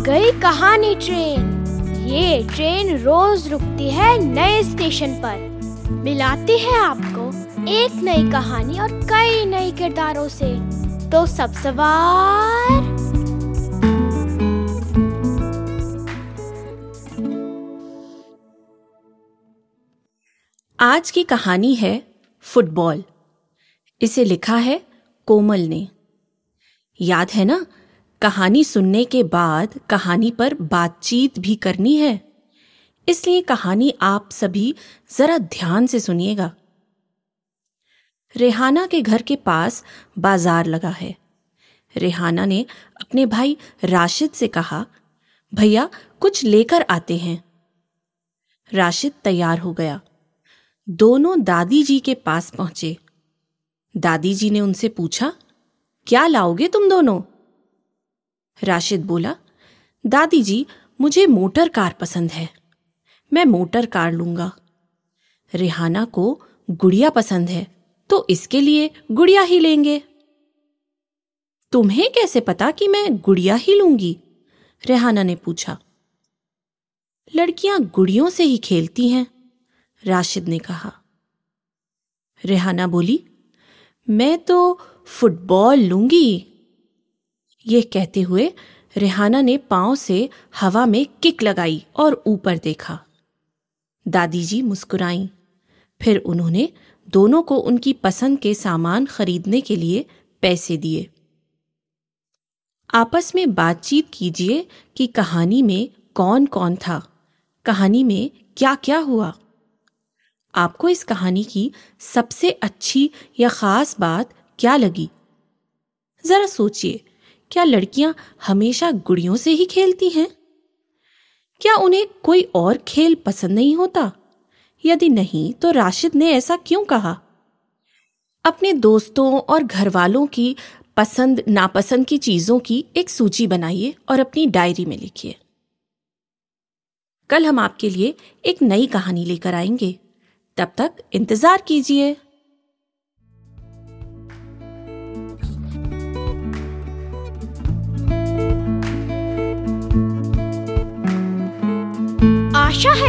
पुरानी ट्रेन। ये ट्रेन रोज रुकती है नए स्टेशन पर। मिलाती है आपको एक नई कहानी और कई नए किरदारों से। तो सब सवार। आज की कहानी है फुटबॉल। इसे लिखा है कोमल ने। याद है ना? कहानी सुनने के बाद कहानी पर बातचीत भी करनी है। इसलिए कहानी आप सभी जरा ध्यान से सुनिएगा। रेहाना के घर के पास बाज़ार लगा है। रेहाना ने अपने भाई राशिद से कहा, भैया, कुछ लेकर आते हैं। राशिद तैयार हो गया। दोनों दादी जी के पास पहुँचे। दादी जी ने उनसे पूछा, क्या लाओगे तुम दोनों? राशिद बोला, दादी जी, मुझे मोटर कार पसंद है। मैं मोटर कार लूँगा। रेहाना को गुड़िया पसंद है तो इसके लिए गुड़िया ही लेंगे। तुम्हें कैसे पता कि मैं गुड़िया ही लूँगी? रेहाना ने पूछा। लड़कियाँ गुड़ियों से ही खेलती हैं, राशिद ने कहा। रेहाना बोली, मैं तो फुटबॉल लूँगी। ये कहते हुए रेहाना ने पाँव से हवा में किक लगाई और ऊपर देखा। दादी जी मुस्कुराई। फिर उन्होंने दोनों को उनकी पसंद के सामान खरीदने के लिए पैसे दिए। आपस में बातचीत कीजिए कि कहानी में कौन कौन था। कहानी में क्या क्या हुआ? आपको इस कहानी की सबसे अच्छी या खास बात क्या लगी? जरा सोचिए क्या लड़कियाँ हमेशा गुड़ियों से ही खेलती हैं? क्या उन्हें कोई और खेल पसंद नहीं होता? यदि नहीं तो राशिद ने ऐसा क्यों कहा? अपने दोस्तों और घर वालों की पसंद, नापसंद की चीज़ों की एक सूची बनाइए और अपनी डायरी में लिखिए। कल हम आपके लिए एक नई कहानी लेकर आएँगे। तब तक इंतज़ार कीजिए।